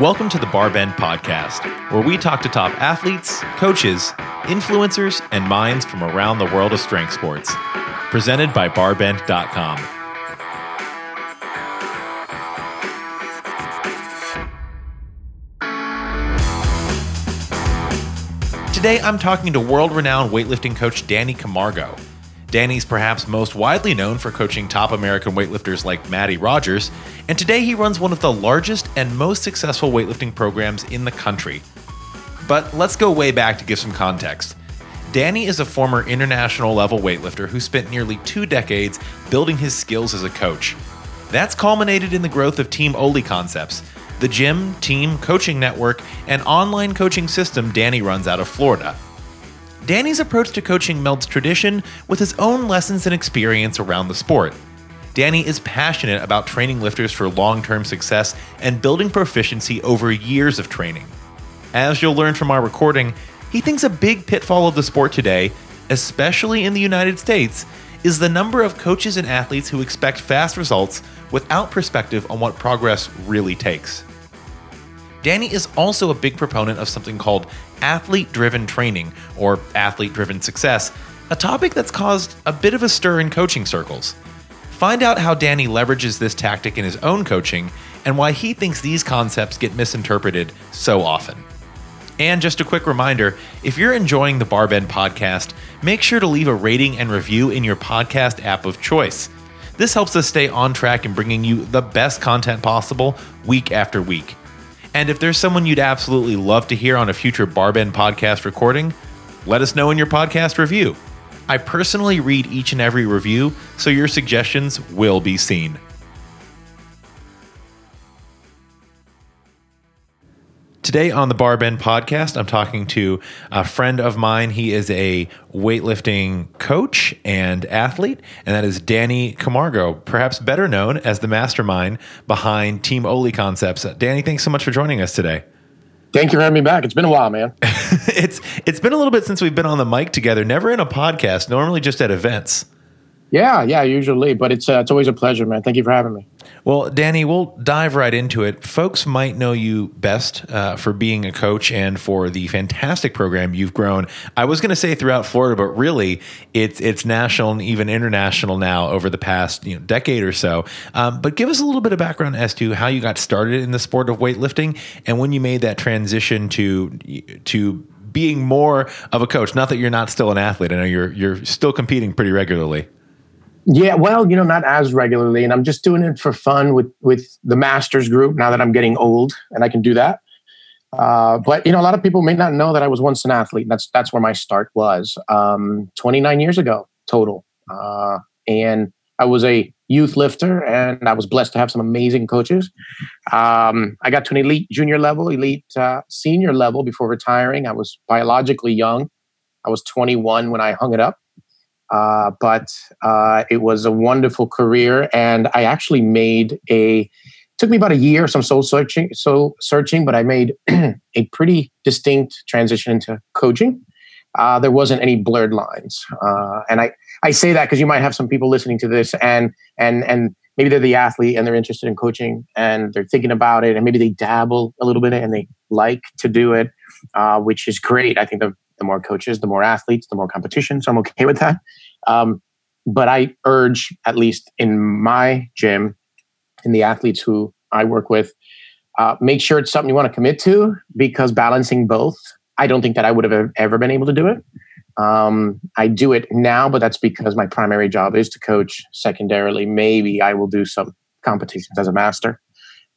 Welcome to the Barbend Podcast, where we talk to top athletes, coaches, influencers, and minds from around the world of strength sports. Presented by Barbend.com. Today, I'm talking to world renowned weightlifting coach Danny Camargo. Danny's perhaps most widely known for coaching top American weightlifters like Mattie Rogers, and today he runs one of the largest and most successful weightlifting programs in the country. But let's go way back to give some context. Danny is a former international level weightlifter who spent nearly two decades building his skills as a coach. That's culminated in the growth of Team Oly Concepts, the gym, team, coaching network, and online coaching system Danny runs out of Florida. Danny's approach to coaching melds tradition with his own lessons and experience around the sport. Danny is passionate about training lifters for long term success and building proficiency over years of training. As you'll learn from our recording, he thinks a big pitfall of the sport today, especially in the United States, is the number of coaches and athletes who expect fast results without perspective on what progress really takes. Danny is also a big proponent of something called athlete driven training or athlete driven success, a topic that's caused a bit of a stir in coaching circles. Find out how Danny leverages this tactic in his own coaching and why he thinks these concepts get misinterpreted so often. And just a quick reminder if you're enjoying the Barbend podcast, make sure to leave a rating and review in your podcast app of choice. This helps us stay on track in bringing you the best content possible week after week. And if there's someone you'd absolutely love to hear on a future Barbend podcast recording, let us know in your podcast review. I personally read each and every review, so your suggestions will be seen. Today on the Barbend podcast, I'm talking to a friend of mine. He is a weightlifting coach and athlete, and that is Danny Camargo, perhaps better known as the mastermind behind Team Oly Concepts. Danny, thanks so much for joining us today. Thank you for having me back. It's been a while, man. it's it's been a little bit since we've been on the mic together. Never in a podcast. Normally just at events. Yeah, yeah, usually, but it's uh, it's always a pleasure, man. Thank you for having me. Well, Danny, we'll dive right into it. Folks might know you best uh, for being a coach and for the fantastic program you've grown. I was going to say throughout Florida, but really, it's it's national and even international now over the past you know, decade or so. Um, but give us a little bit of background as to how you got started in the sport of weightlifting and when you made that transition to to being more of a coach. Not that you're not still an athlete. I know you're you're still competing pretty regularly. Yeah, well, you know, not as regularly, and I'm just doing it for fun with with the masters group. Now that I'm getting old and I can do that, uh, but you know, a lot of people may not know that I was once an athlete. That's that's where my start was. Um, 29 years ago total, uh, and I was a youth lifter, and I was blessed to have some amazing coaches. Um, I got to an elite junior level, elite uh, senior level before retiring. I was biologically young. I was 21 when I hung it up. Uh, but uh, it was a wonderful career, and I actually made a. Took me about a year, some soul searching, soul searching, but I made a pretty distinct transition into coaching. Uh, there wasn't any blurred lines, uh, and I I say that because you might have some people listening to this, and and and maybe they're the athlete and they're interested in coaching and they're thinking about it, and maybe they dabble a little bit and they like to do it, uh, which is great. I think the the more coaches, the more athletes, the more competition. So I'm okay with that. Um, but I urge, at least in my gym, in the athletes who I work with, uh, make sure it's something you want to commit to because balancing both, I don't think that I would have ever been able to do it. Um, I do it now, but that's because my primary job is to coach. Secondarily, maybe I will do some competitions as a master.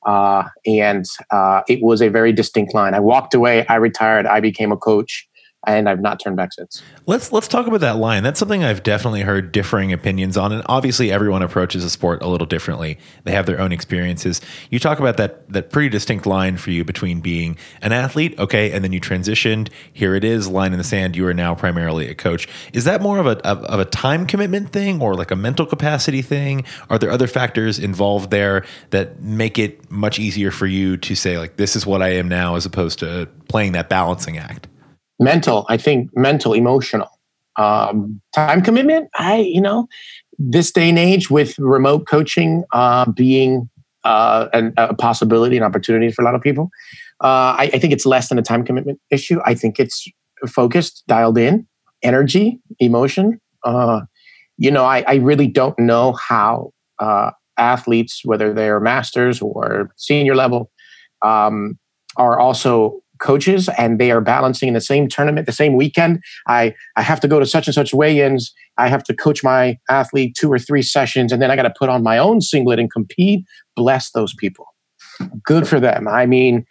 Uh, and uh, it was a very distinct line. I walked away, I retired, I became a coach and I've not turned back since. Let's let's talk about that line. That's something I've definitely heard differing opinions on, and obviously everyone approaches a sport a little differently. They have their own experiences. You talk about that that pretty distinct line for you between being an athlete, okay, and then you transitioned. Here it is, line in the sand. You are now primarily a coach. Is that more of a of, of a time commitment thing, or like a mental capacity thing? Are there other factors involved there that make it much easier for you to say like this is what I am now, as opposed to playing that balancing act? Mental i think mental emotional um, time commitment i you know this day and age with remote coaching uh, being uh, and a possibility and opportunity for a lot of people. Uh, I, I think it's less than a time commitment issue. I think it's focused, dialed in, energy, emotion. Uh, you know, I, I, really don't know how uh, athletes, whether they're masters or senior level, um, are also coaches and they are balancing in the same tournament, the same weekend. I, I have to go to such and such weigh ins. I have to coach my athlete two or three sessions, and then I got to put on my own singlet and compete. Bless those people. Good for them. I mean,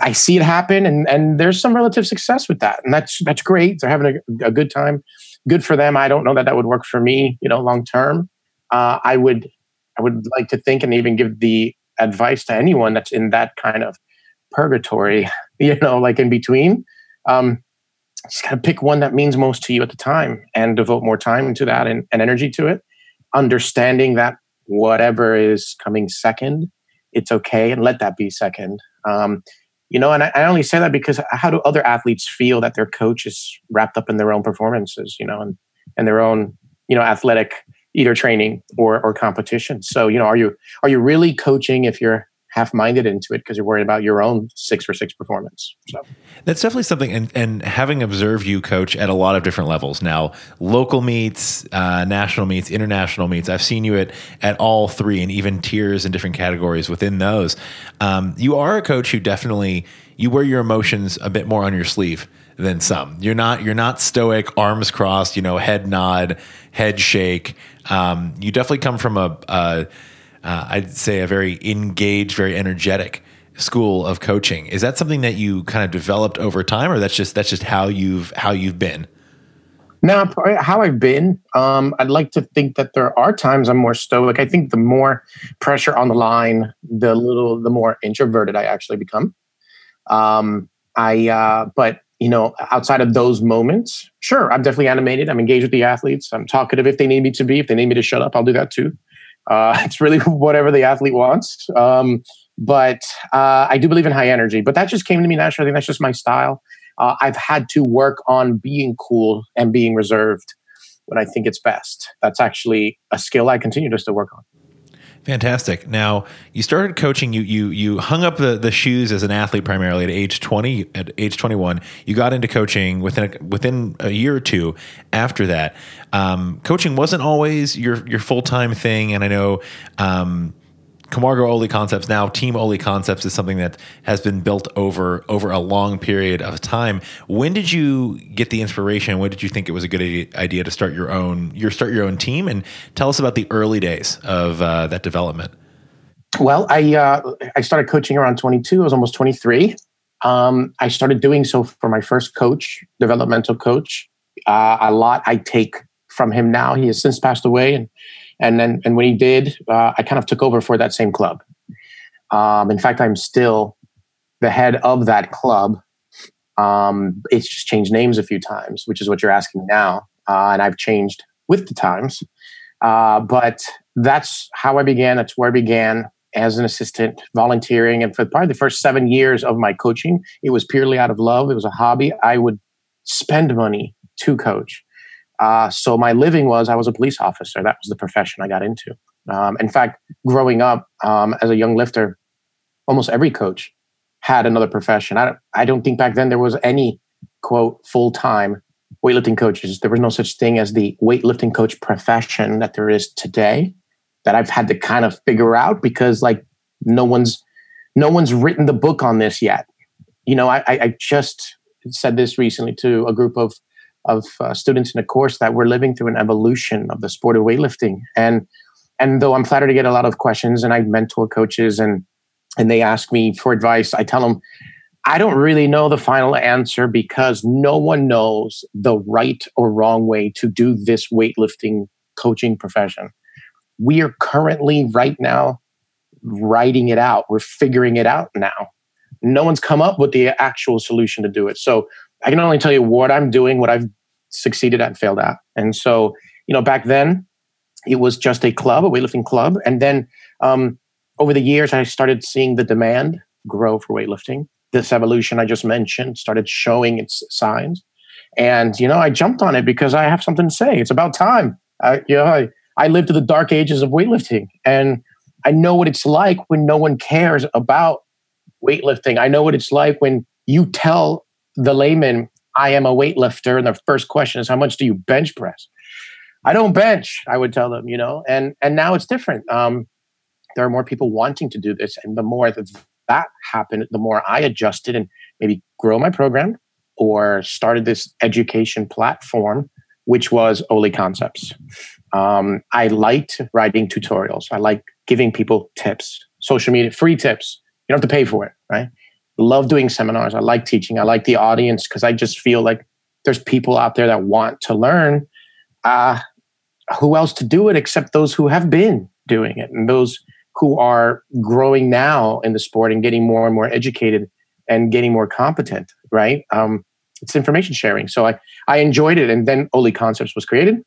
I see it happen, and and there's some relative success with that, and that's that's great. They're having a, a good time. Good for them. I don't know that that would work for me, you know, long term. Uh, I would I would like to think and even give the advice to anyone that's in that kind of purgatory, you know, like in between. Um, just got to pick one that means most to you at the time and devote more time to that and, and energy to it. Understanding that whatever is coming second, it's okay and let that be second. Um, you know, and I, I, only say that because how do other athletes feel that their coach is wrapped up in their own performances, you know, and, and their own, you know, athletic either training or, or competition. So, you know, are you, are you really coaching if you're half-minded into it because you're worried about your own six for six performance. So that's definitely something. And, and having observed you coach at a lot of different levels now, local meets, uh, national meets, international meets. I've seen you at at all three, and even tiers and different categories within those. Um, you are a coach who definitely you wear your emotions a bit more on your sleeve than some. You're not you're not stoic, arms crossed, you know, head nod, head shake. Um, you definitely come from a, a uh, I'd say a very engaged, very energetic school of coaching. Is that something that you kind of developed over time, or that's just that's just how you've how you've been? Now, how I've been. Um, I'd like to think that there are times I'm more stoic. I think the more pressure on the line, the little the more introverted I actually become. Um, I uh, but you know, outside of those moments, sure, I'm definitely animated. I'm engaged with the athletes. I'm talkative if they need me to be. If they need me to shut up, I'll do that too. Uh, it's really whatever the athlete wants. Um, but uh, I do believe in high energy. But that just came to me naturally. I think that's just my style. Uh, I've had to work on being cool and being reserved when I think it's best. That's actually a skill I continue to still work on. Fantastic. Now you started coaching. You you you hung up the, the shoes as an athlete primarily at age twenty. At age twenty one, you got into coaching within a, within a year or two. After that, um, coaching wasn't always your your full time thing, and I know um, Camargo Oly Concepts now Team Oly Concepts is something that has been built over over a long period of time. When did you get the inspiration? When did you think it was a good idea to start your own your start your own team? And tell us about the early days of uh, that development. Well, I uh, I started coaching around 22. I was almost 23. Um, I started doing so for my first coach, developmental coach. Uh, a lot I take from him now. He has since passed away, and and then, and when he did, uh, I kind of took over for that same club. Um, in fact, I'm still the head of that club. Um, it's just changed names a few times, which is what you're asking me now. Uh, and I've changed with the times. Uh, but that's how I began. That's where I began as an assistant, volunteering. And for probably the first seven years of my coaching, it was purely out of love. It was a hobby. I would spend money to coach. Uh, so my living was I was a police officer. That was the profession I got into. Um, in fact, growing up um, as a young lifter, almost every coach had another profession. I don't, I don't think back then there was any quote full time weightlifting coaches. There was no such thing as the weightlifting coach profession that there is today. That I've had to kind of figure out because like no one's no one's written the book on this yet. You know, I, I just said this recently to a group of of uh, students in a course that we're living through an evolution of the sport of weightlifting. And and though I'm flattered to get a lot of questions, and I mentor coaches, and and they ask me for advice, I tell them I don't really know the final answer because no one knows the right or wrong way to do this weightlifting coaching profession. We are currently right now writing it out. We're figuring it out now. No one's come up with the actual solution to do it. So I can only tell you what I'm doing, what I've succeeded at, and failed at. And so, you know, back then it was just a club, a weightlifting club. And then um, over the years, I started seeing the demand grow for weightlifting. This evolution I just mentioned started showing its signs. And, you know, I jumped on it because I have something to say. It's about time. I, you know, I, I lived the dark ages of weightlifting. And I know what it's like when no one cares about weightlifting. I know what it's like when you tell the layman, I am a weightlifter, and the first question is, How much do you bench press? I don't bench, I would tell them, you know, and and now it's different. Um, there are more people wanting to do this, and the more that that happened, the more I adjusted and maybe grow my program or started this education platform, which was Oly Concepts. Um, I liked writing tutorials. I like giving people tips, social media, free tips. You don't have to pay for it, right? Love doing seminars. I like teaching. I like the audience because I just feel like there's people out there that want to learn. Uh, who else to do it except those who have been doing it and those who are growing now in the sport and getting more and more educated and getting more competent, right? Um, it's information sharing. So I, I enjoyed it. And then Oly Concepts was created.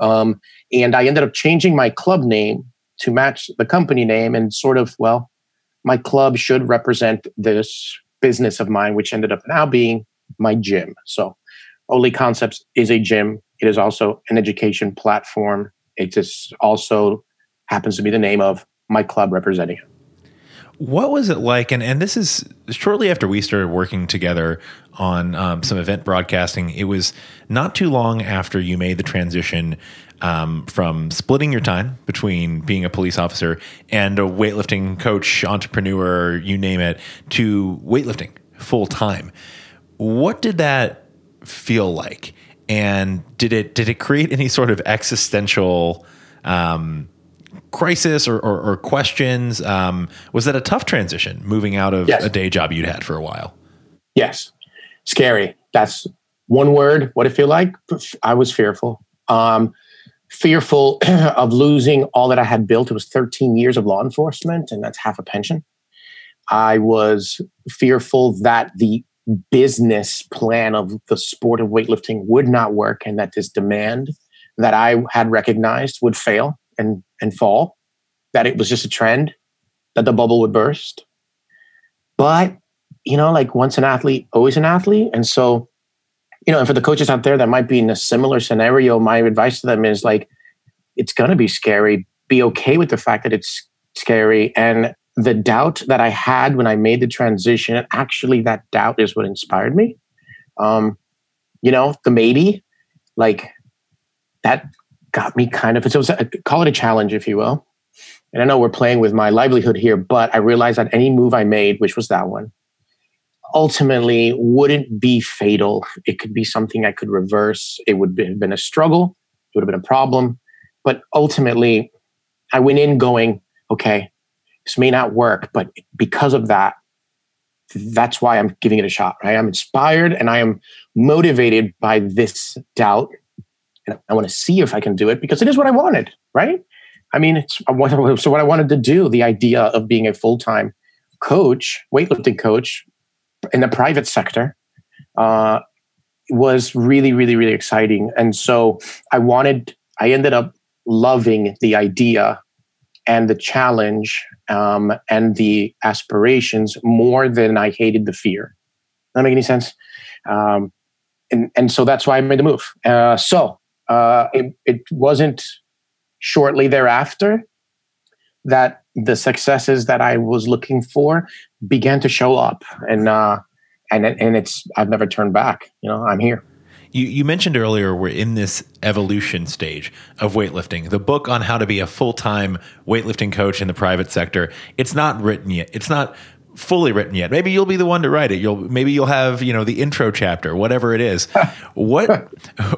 Um, and I ended up changing my club name to match the company name and sort of, well, my club should represent this business of mine, which ended up now being my gym. So Oly Concepts is a gym. It is also an education platform. It just also happens to be the name of my club representing it. What was it like? And and this is shortly after we started working together on um, some event broadcasting. It was not too long after you made the transition um, from splitting your time between being a police officer and a weightlifting coach, entrepreneur, you name it, to weightlifting full time. What did that feel like? And did it did it create any sort of existential um, crisis or, or, or questions? Um, was that a tough transition moving out of yes. a day job you'd had for a while? Yes, scary. That's one word. What it feel like? I was fearful. Um, fearful of losing all that I had built. It was 13 years of law enforcement, and that's half a pension. I was fearful that the business plan of the sport of weightlifting would not work and that this demand that I had recognized would fail and and fall, that it was just a trend, that the bubble would burst. But, you know, like once an athlete, always an athlete. And so, you know, and for the coaches out there that might be in a similar scenario, my advice to them is like, it's going to be scary. Be okay with the fact that it's scary. And the doubt that I had when I made the transition, actually, that doubt is what inspired me. Um, you know, the maybe, like that got me kind of, it was a, call it a challenge, if you will. And I know we're playing with my livelihood here, but I realized that any move I made, which was that one, ultimately wouldn't be fatal. It could be something I could reverse. It would have been a struggle. It would have been a problem. But ultimately, I went in going, okay, this may not work, but because of that, that's why I'm giving it a shot, right? I'm inspired and I am motivated by this doubt and I want to see if I can do it because it is what I wanted, right? I mean, it's so what I wanted to do. The idea of being a full time coach, weightlifting coach, in the private sector, uh, was really, really, really exciting. And so I wanted. I ended up loving the idea and the challenge um, and the aspirations more than I hated the fear. Does that make any sense? Um, and and so that's why I made the move. Uh, so uh, it, it wasn't shortly thereafter that the successes that I was looking for began to show up, and uh, and and it's I've never turned back. You know, I'm here. You, you mentioned earlier we're in this evolution stage of weightlifting. The book on how to be a full time weightlifting coach in the private sector. It's not written yet. It's not fully written yet. Maybe you'll be the one to write it. You'll maybe you'll have, you know, the intro chapter, whatever it is. what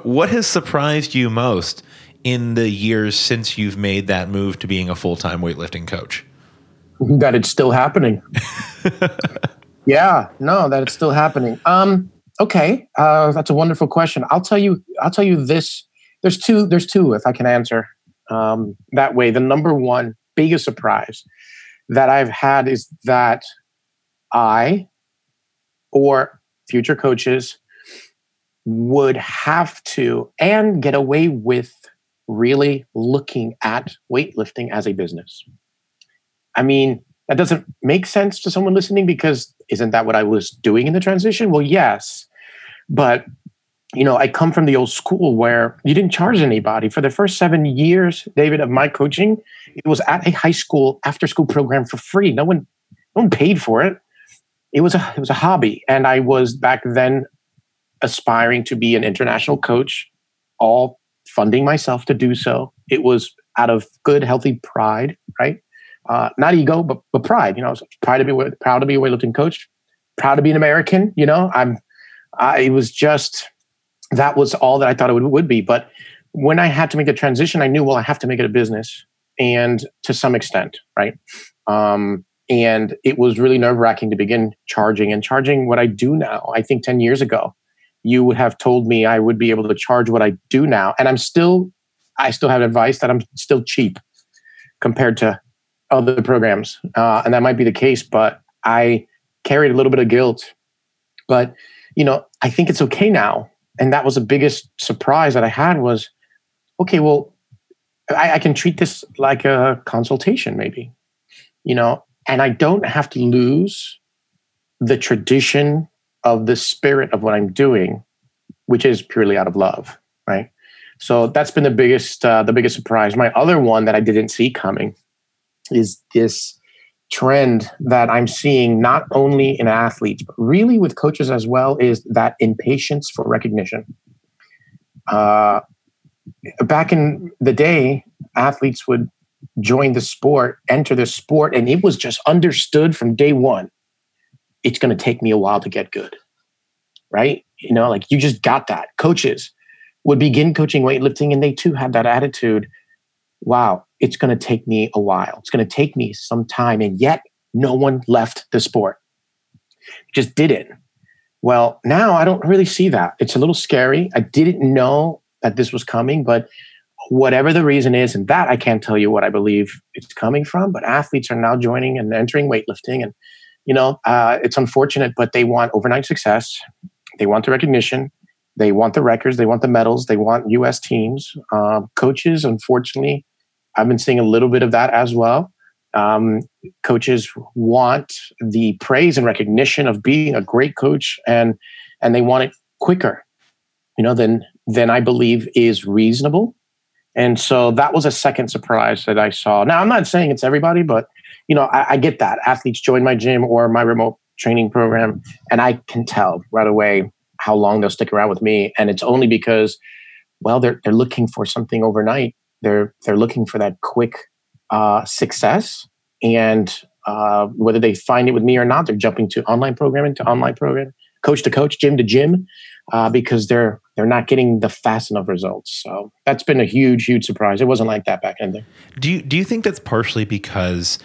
what has surprised you most in the years since you've made that move to being a full-time weightlifting coach? That it's still happening. yeah, no, that it's still happening. Um okay, uh, that's a wonderful question. I'll tell you I'll tell you this there's two there's two if I can answer um, that way. The number one biggest surprise that I've had is that I or future coaches would have to and get away with really looking at weightlifting as a business. I mean, that doesn't make sense to someone listening because isn't that what I was doing in the transition? Well, yes. But you know, I come from the old school where you didn't charge anybody. For the first seven years, David, of my coaching, it was at a high school after school program for free. No one, no one paid for it. It was a it was a hobby, and I was back then aspiring to be an international coach, all funding myself to do so. It was out of good, healthy pride, right? Uh, not ego, but, but pride. You know, I was proud to be proud to be a weightlifting coach, proud to be an American. You know, I'm. I it was just that was all that I thought it would, would be. But when I had to make the transition, I knew, well, I have to make it a business, and to some extent, right? Um, and it was really nerve wracking to begin charging and charging what I do now. I think ten years ago, you would have told me I would be able to charge what I do now, and I'm still, I still have advice that I'm still cheap compared to other programs, uh, and that might be the case. But I carried a little bit of guilt. But you know, I think it's okay now and that was the biggest surprise that I had was, okay, well, I, I, can treat this like a consultation, maybe, you know, and I don't have to lose the tradition of the spirit of what I'm doing, which is purely out of love, right? So that's been the biggest, uh, the biggest surprise. My other one that I didn't see coming is this trend that I'm seeing not only in athletes, but really with coaches as well, is that impatience for recognition. Uh, back in the day, athletes would join the sport, enter the sport, and it was just understood from day one it's going to take me a while to get good. Right? You know, like you just got that. Coaches would begin coaching weightlifting, and they too had that attitude wow, it's going to take me a while. It's going to take me some time. And yet, no one left the sport. Just did it. Well, now I don't really see that. It's a little scary. I didn't know that this was coming, but whatever the reason is, and that I can't tell you what I believe it's coming from, but athletes are now joining and entering weightlifting. And, you know, uh, it's unfortunate, but they want overnight success. They want the recognition. They want the records. They want the medals. They want U.S. teams. Uh, coaches, unfortunately, I've been seeing a little bit of that as well. Um, coaches want the praise and recognition of being a great coach, and and they want it quicker, you know, than than I believe is reasonable. And so that was a second surprise that I saw. Now I'm not saying it's everybody, but you know, I, I get that athletes join my gym or my remote training program, and I can tell right away how long they'll stick around with me, and it's only because, well, they're they're looking for something overnight they're they're looking for that quick uh, success, and uh, whether they find it with me or not, they're jumping to online programming to online programming, coach to coach, gym to gym, uh, because they're they're not getting the fast enough results. So that's been a huge, huge surprise. It wasn't like that back in there. Do you do you think that's partially because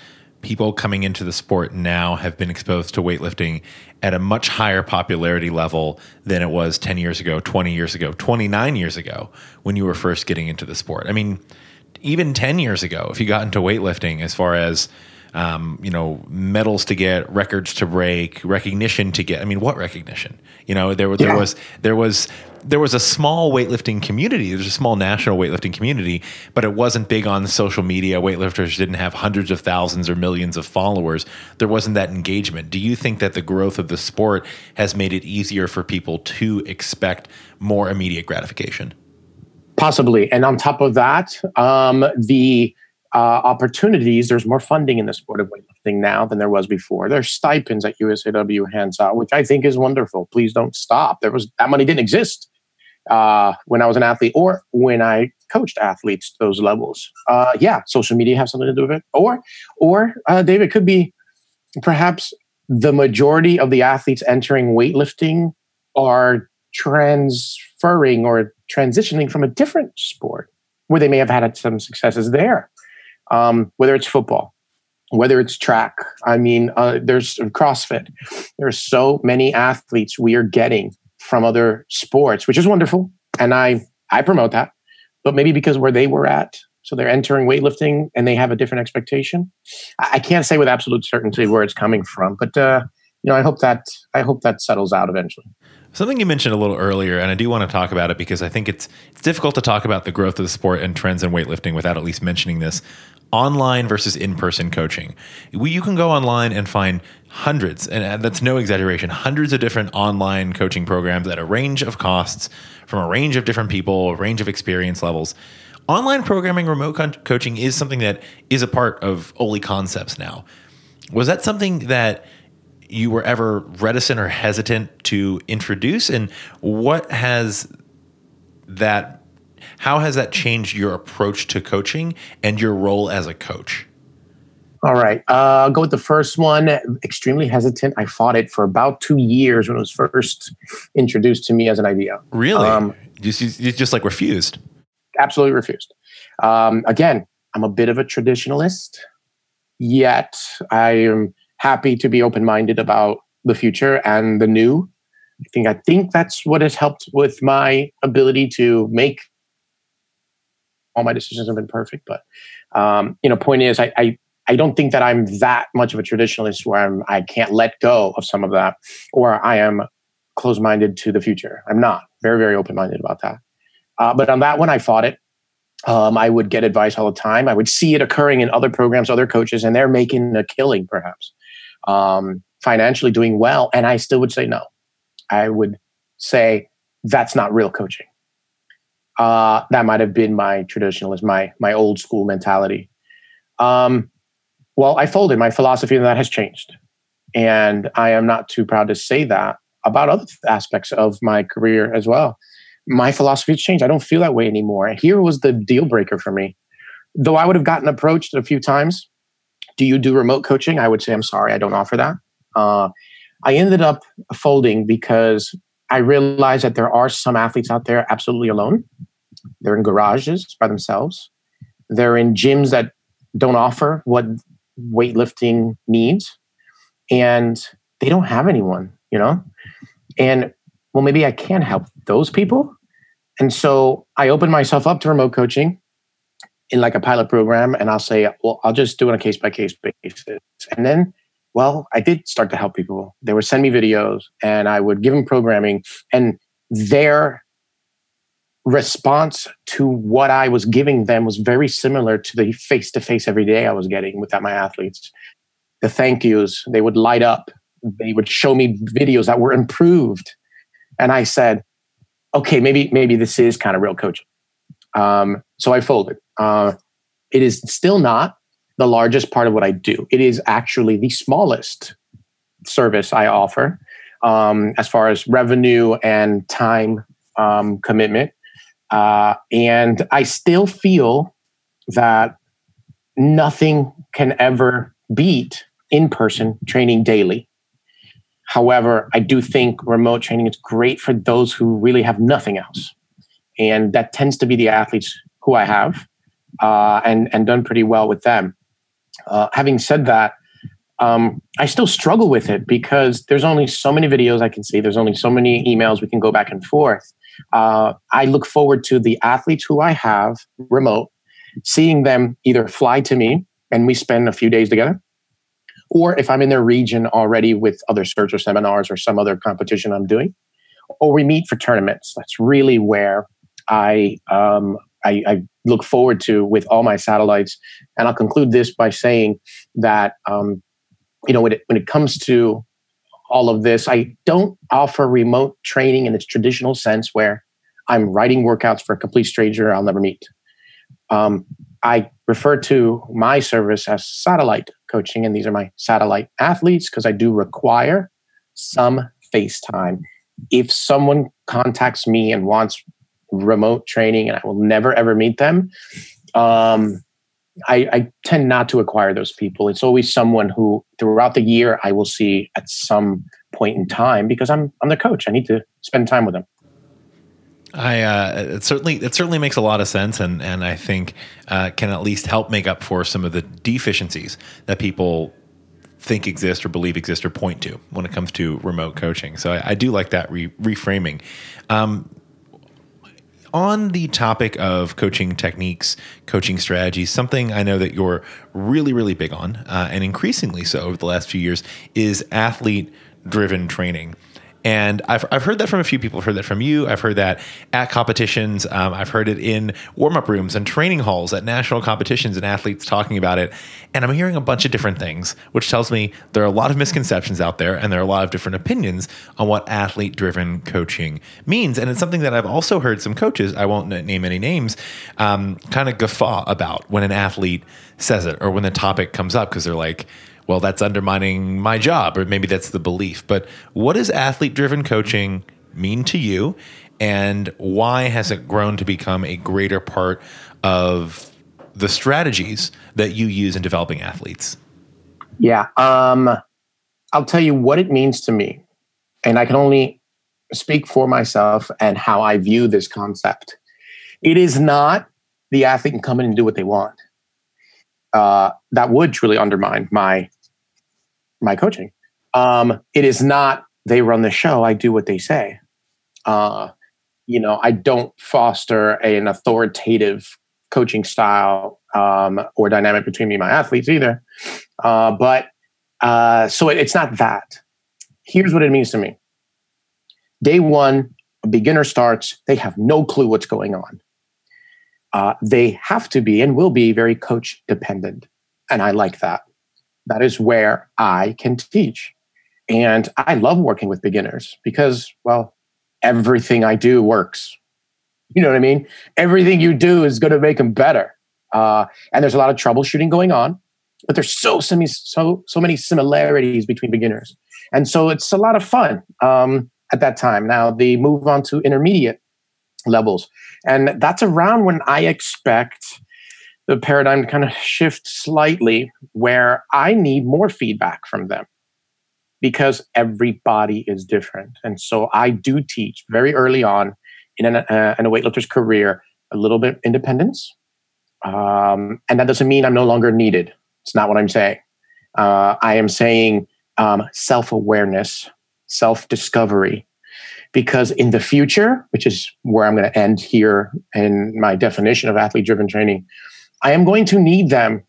people coming into the sport now have been exposed to weightlifting at a much higher popularity level than it was 10 years ago, 20 years ago, 29 years ago when you were first getting into the sport. I mean, even 10 years ago, if you got into weightlifting, as far as um, you know, medals to get, records to break, recognition to get. I mean, what recognition? You know, there, there yeah. was there was there was a small weightlifting community. There's a small national weightlifting community, but it wasn't big on social media. Weightlifters didn't have hundreds of thousands or millions of followers. There wasn't that engagement. Do you think that the growth of the sport has made it easier for people to expect more immediate gratification? Possibly, and on top of that, um, the uh, opportunities. There's more funding in the sport of weightlifting now than there was before. There's stipends that USAW hands out, which I think is wonderful. Please don't stop. There was that money didn't exist uh, when I was an athlete or when I coached athletes to those levels. Uh, yeah, social media has something to do with it, or or uh, David could be perhaps the majority of the athletes entering weightlifting are transferring or transitioning from a different sport where they may have had some successes there um, whether it's football, whether it's track. I mean, uh, there's CrossFit. There's so many athletes we are getting from other sports, which is wonderful, and I I promote that. But maybe because where they were at, so they're entering weightlifting and they have a different expectation. I, can't say with absolute certainty where it's coming from, but uh, you know, I hope that I hope that settles out eventually. Something you mentioned a little earlier, and I do want to talk about it because I think it's it's difficult to talk about the growth of the sport and trends in weightlifting without at least mentioning this online versus in person coaching. We, you can go online and find hundreds, and that's no exaggeration, hundreds of different online coaching programs at a range of costs from a range of different people, a range of experience levels. Online programming, remote co- coaching is something that is a part of Oly Concepts now. Was that something that you were ever reticent or hesitant to introduce? And what has that how has that changed your approach to coaching and your role as a coach? All right. Uh, I'll go with the first one. Extremely hesitant. I fought it for about two years when it was first introduced to me as an idea. Really? Um, you, you just like refused? Absolutely refused. Um, again, I'm a bit of a traditionalist, yet I am happy to be open minded about the future and the new. I think I think that's what has helped with my ability to make all my decisions have been perfect, but um, you know, point is, I, I I don't think that I'm that much of a traditionalist where I'm I can't let go of some of that, or I am closed minded to the future. I'm not very very open minded about that. Uh, but on that one, I fought it. Um, I would get advice all the time. I would see it occurring in other programs, other coaches, and they're making a killing, perhaps um, financially doing well, and I still would say no. I would say that's not real coaching uh, that might have been my traditionalist, my my old school mentality. Um, well, I folded. My philosophy on that has changed, and I am not too proud to say that about other aspects of my career as well. My philosophy has changed. I don't feel that way anymore. Here was the deal breaker for me. Though I would have gotten approached a few times, do you do remote coaching? I would say, I'm sorry, I don't offer that. Uh, I ended up folding because I realize that there are some athletes out there absolutely alone. They're in garages by themselves. They're in gyms that don't offer what weightlifting needs. And they don't have anyone, you know? And well, maybe I can help those people. And so I open myself up to remote coaching in like a pilot program and I'll say, well, I'll just do it on a case by case basis. And then well, I did start to help people. They would send me videos and I would give them programming and their response to what I was giving them was very similar to the face to face every day I was getting with my athletes. The thank yous, they would light up. They would show me videos that were improved. And I said, okay, maybe, maybe this is kind of real coaching. Um, so I folded. Uh, it is still not the largest part of what I do. It is actually the smallest service I offer um, as far as revenue and time um, commitment. Uh, and I still feel that nothing can ever beat in person training daily. However, I do think remote training is great for those who really have nothing else. And that tends to be the athletes who I have uh, and, and done pretty well with them. Uh, having said that, um, I still struggle with it because there's only so many videos I can see. There's only so many emails we can go back and forth. Uh, I look forward to the athletes who I have remote, seeing them either fly to me and we spend a few days together, or if I'm in their region already with other search or seminars or some other competition I'm doing, or we meet for tournaments. That's really where I um, I, I, look forward to with all my satellites. And I'll conclude this by saying that, um, you know, when it, when it comes to all of this, I don't offer remote training in its traditional sense where I'm writing workouts for a complete stranger I'll never meet. Um, I refer to my service as satellite coaching, and these are my satellite athletes because I do require some FaceTime. If someone contacts me and wants remote training and I will never ever meet them. Um, I, I, tend not to acquire those people. It's always someone who throughout the year I will see at some point in time because I'm I'm the coach. I need to spend time with them. I uh, it certainly it certainly makes a lot of sense, and and I think uh, can at least help make up for some of the deficiencies that people think exist or believe exist or point to when it comes to remote coaching. So I, I do like that re- reframing. Um, on the topic of coaching techniques, coaching strategies, something I know that you're really, really big on, uh, and increasingly so over the last few years, is athlete driven training. And I've, I've heard that from a few people. I've heard that from you. I've heard that at competitions. Um, I've heard it in warm up rooms and training halls at national competitions and athletes talking about it. And I'm hearing a bunch of different things, which tells me there are a lot of misconceptions out there and there are a lot of different opinions on what athlete driven coaching means. And it's something that I've also heard some coaches, I won't name any names, um, kind of guffaw about when an athlete says it or when the topic comes up because they're like, well, that's undermining my job, or maybe that's the belief. But what does athlete driven coaching mean to you? And why has it grown to become a greater part of the strategies that you use in developing athletes? Yeah. Um, I'll tell you what it means to me. And I can only speak for myself and how I view this concept. It is not the athlete can come in and do what they want. Uh, that would truly undermine my my coaching. Um, it is not they run the show. I do what they say. Uh, you know, I don't foster an authoritative coaching style um, or dynamic between me and my athletes either. Uh, but uh, so it, it's not that. Here's what it means to me. Day one, a beginner starts. They have no clue what's going on uh, they have to be and will be very coach dependent. And I like that. That is where I can teach. And I love working with beginners because, well, everything I do works. You know what I mean? Everything you do is going to make them better. Uh, and there's a lot of troubleshooting going on, but there's so, many, so, so many similarities between beginners. And so it's a lot of fun um, at that time. Now, the move on to intermediate levels. And that's around when I expect the paradigm to kind of shift slightly, where I need more feedback from them because everybody is different. And so I do teach very early on in, an, uh, in a weightlifter's career a little bit independence. Um, and that doesn't mean I'm no longer needed. It's not what I'm saying. Uh, I am saying um, self awareness, self discovery, because in the future, which is where I'm going to end here in my definition of athlete driven training, I am going to need them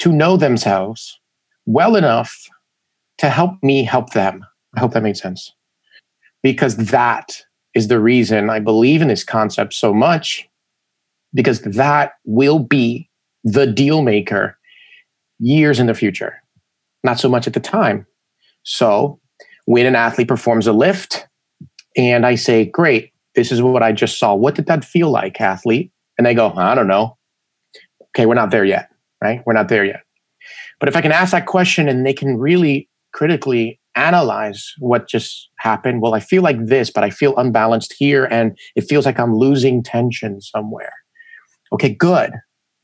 to know themselves well enough to help me help them. I hope that makes sense. Because that is the reason I believe in this concept so much, because that will be the deal maker years in the future, not so much at the time. So, when an athlete performs a lift, and I say, Great, this is what I just saw. What did that feel like, athlete? And they go, I don't know. Okay, we're not there yet, right? We're not there yet. But if I can ask that question and they can really critically analyze what just happened, well, I feel like this, but I feel unbalanced here and it feels like I'm losing tension somewhere. Okay, good,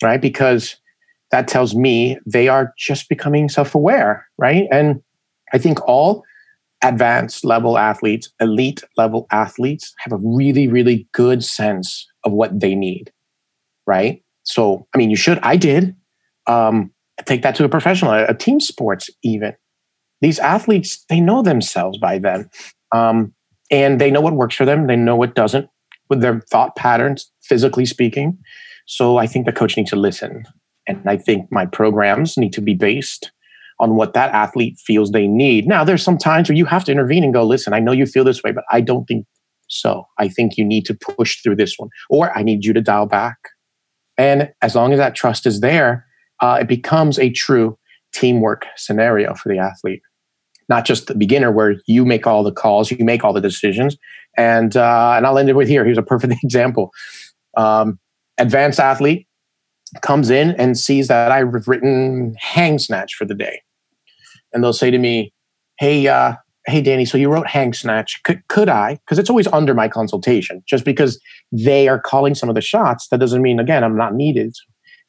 right? Because that tells me they are just becoming self aware, right? And I think all advanced level athletes, elite level athletes have a really, really good sense of what they need. Right. So, I mean, you should, I did. Um, take that to a professional, a, a team sports, even. These athletes, they know themselves by then. Um, and they know what works for them, they know what doesn't with their thought patterns, physically speaking. So, I think the coach needs to listen. And I think my programs need to be based on what that athlete feels they need. Now, there's some times where you have to intervene and go, listen, I know you feel this way, but I don't think so. I think you need to push through this one, or I need you to dial back. And as long as that trust is there, uh, it becomes a true teamwork scenario for the athlete, not just the beginner where you make all the calls, you make all the decisions. And uh, and I'll end it with here. Here's a perfect example. Um, advanced athlete comes in and sees that I've written hang snatch for the day. And they'll say to me, Hey, uh, hey, Danny, so you wrote hang snatch. Could, could I? Because it's always under my consultation. Just because they are calling some of the shots, that doesn't mean, again, I'm not needed.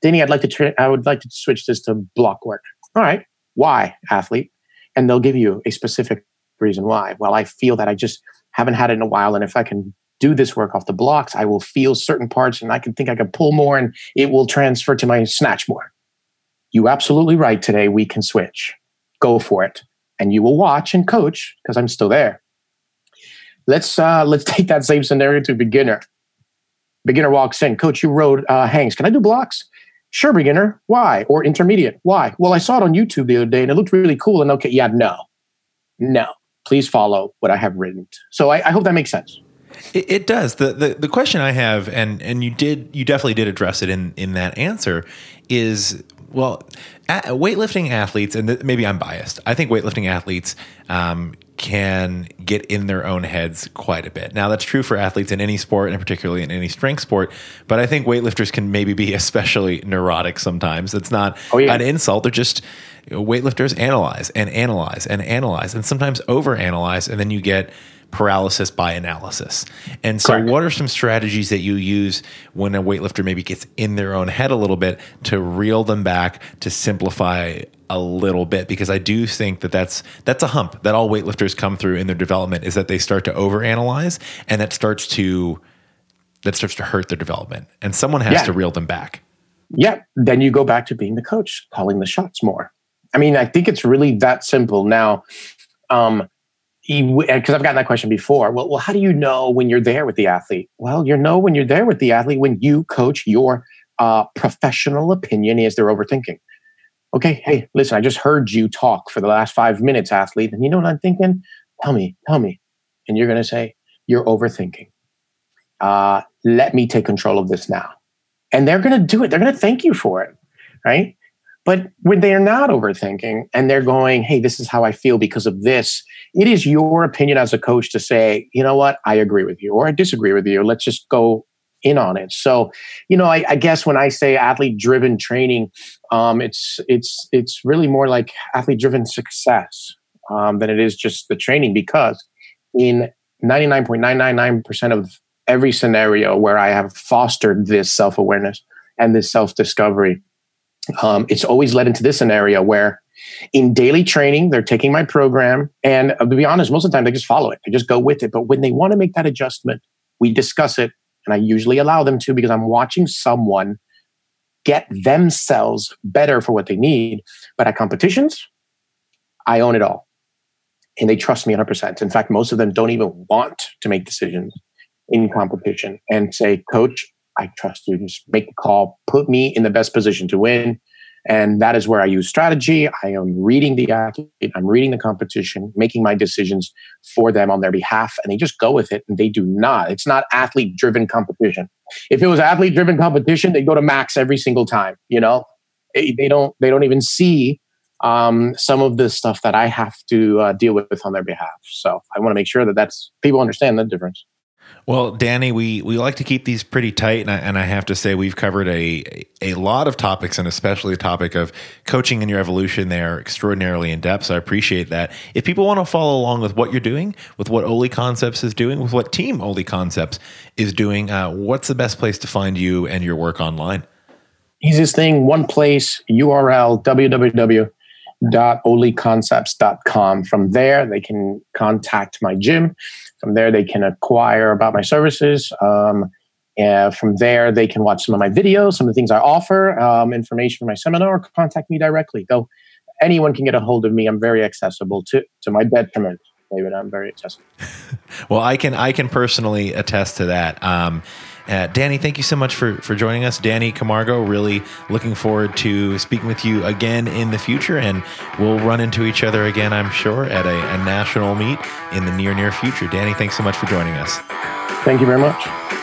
Danny, I'd like to, tra- I would like to switch this to block work. All right. Why, athlete? And they'll give you a specific reason why. Well, I feel that I just haven't had it in a while. And if I can do this work off the blocks, I will feel certain parts and I can think I can pull more and it will transfer to my snatch more. You absolutely right today. We can switch. Go for it. And you will watch and coach because I'm still there. Let's uh, let's take that same scenario to beginner. Beginner walks in, coach, you wrote uh, hangs. Can I do blocks? Sure, beginner. Why? Or intermediate. Why? Well, I saw it on YouTube the other day and it looked really cool. And okay, yeah, no, no. please follow what I have written. So I, I hope that makes sense. It, it, does. The, the the question I have, and and you did, you definitely did address it in in that answer, is well, weightlifting athletes, and th- maybe I'm biased. I think weightlifting athletes um, can get in their own heads quite a bit. Now, that's true for athletes in any sport, and particularly in any strength sport. But I think weightlifters can maybe be especially neurotic sometimes. It's not oh, yeah. an insult; they're just weightlifters analyze and analyze and analyze, and sometimes overanalyze, and then you get paralysis by analysis. And so, Correct. what are some strategies that you use when a weightlifter maybe gets in their own head a little bit to reel them back, to simplify a little bit? Because I do think that that's that's a hump that all weightlifters come through in their development is that they start to overanalyze, and that starts to that starts to hurt their development, and someone has yeah. to reel them back. Yeah, then you go back to being the coach, calling the shots more. I mean, I think it's really that simple. Now, um, because I've gotten that question before. Well, well, how do you know when you're there with the athlete? Well, you know when you're there with the athlete when you coach your uh, professional opinion is they're overthinking. Okay, hey, listen, I just heard you talk for the last five minutes, athlete, and you know what I'm thinking? Tell me, tell me, and you're going to say you're overthinking. Uh, let me take control of this now, and they're going to do it. They're going to thank you for it, right? But when they are not overthinking and they're going, hey, this is how I feel because of this, it is your opinion as a coach to say, you know what, I agree with you or I disagree with you. Let's just go in on it. So, you know, I, I guess when I say athlete driven training, um, it's it's it's really more like athlete driven success um, than it is just the training because in 99.999% of every scenario where I have fostered this self awareness and this self discovery, um, it's always led into this scenario where in daily training, they're taking my program. And uh, to be honest, most of the time they just follow it, they just go with it. But when they want to make that adjustment, we discuss it. And I usually allow them to because I'm watching someone get themselves better for what they need. But at competitions, I own it all. And they trust me 100%. In fact, most of them don't even want to make decisions in competition and say, Coach, I trust you. Just make the call, put me in the best position to win. And that is where I use strategy. I am reading the athlete, I'm reading the competition, making my decisions for them on their behalf, and they just go with it. And they do not. It's not athlete driven competition. If it was athlete driven competition, they go to max every single time. You know, they don't. They don't even see um, some of the stuff that I have to uh, deal with on their behalf. So I want to make sure that that's people understand the difference. Well, Danny, we, we like to keep these pretty tight, and I, and I have to say we've covered a a lot of topics, and especially the topic of coaching and your evolution there extraordinarily in depth. So I appreciate that. If people want to follow along with what you're doing, with what Oly Concepts is doing, with what Team Oly Concepts is doing, uh, what's the best place to find you and your work online? Easiest thing, one place, URL, www.olyconcepts.com. From there, they can contact my gym from there, they can acquire about my services. Um, and from there, they can watch some of my videos, some of the things I offer, um, information for my seminar, contact me directly. Go, anyone can get a hold of me. I'm very accessible to to my detriment. David, I'm very accessible. well, I can I can personally attest to that. Um, uh, Danny, thank you so much for, for joining us. Danny Camargo, really looking forward to speaking with you again in the future. And we'll run into each other again, I'm sure, at a, a national meet in the near, near future. Danny, thanks so much for joining us. Thank you very much.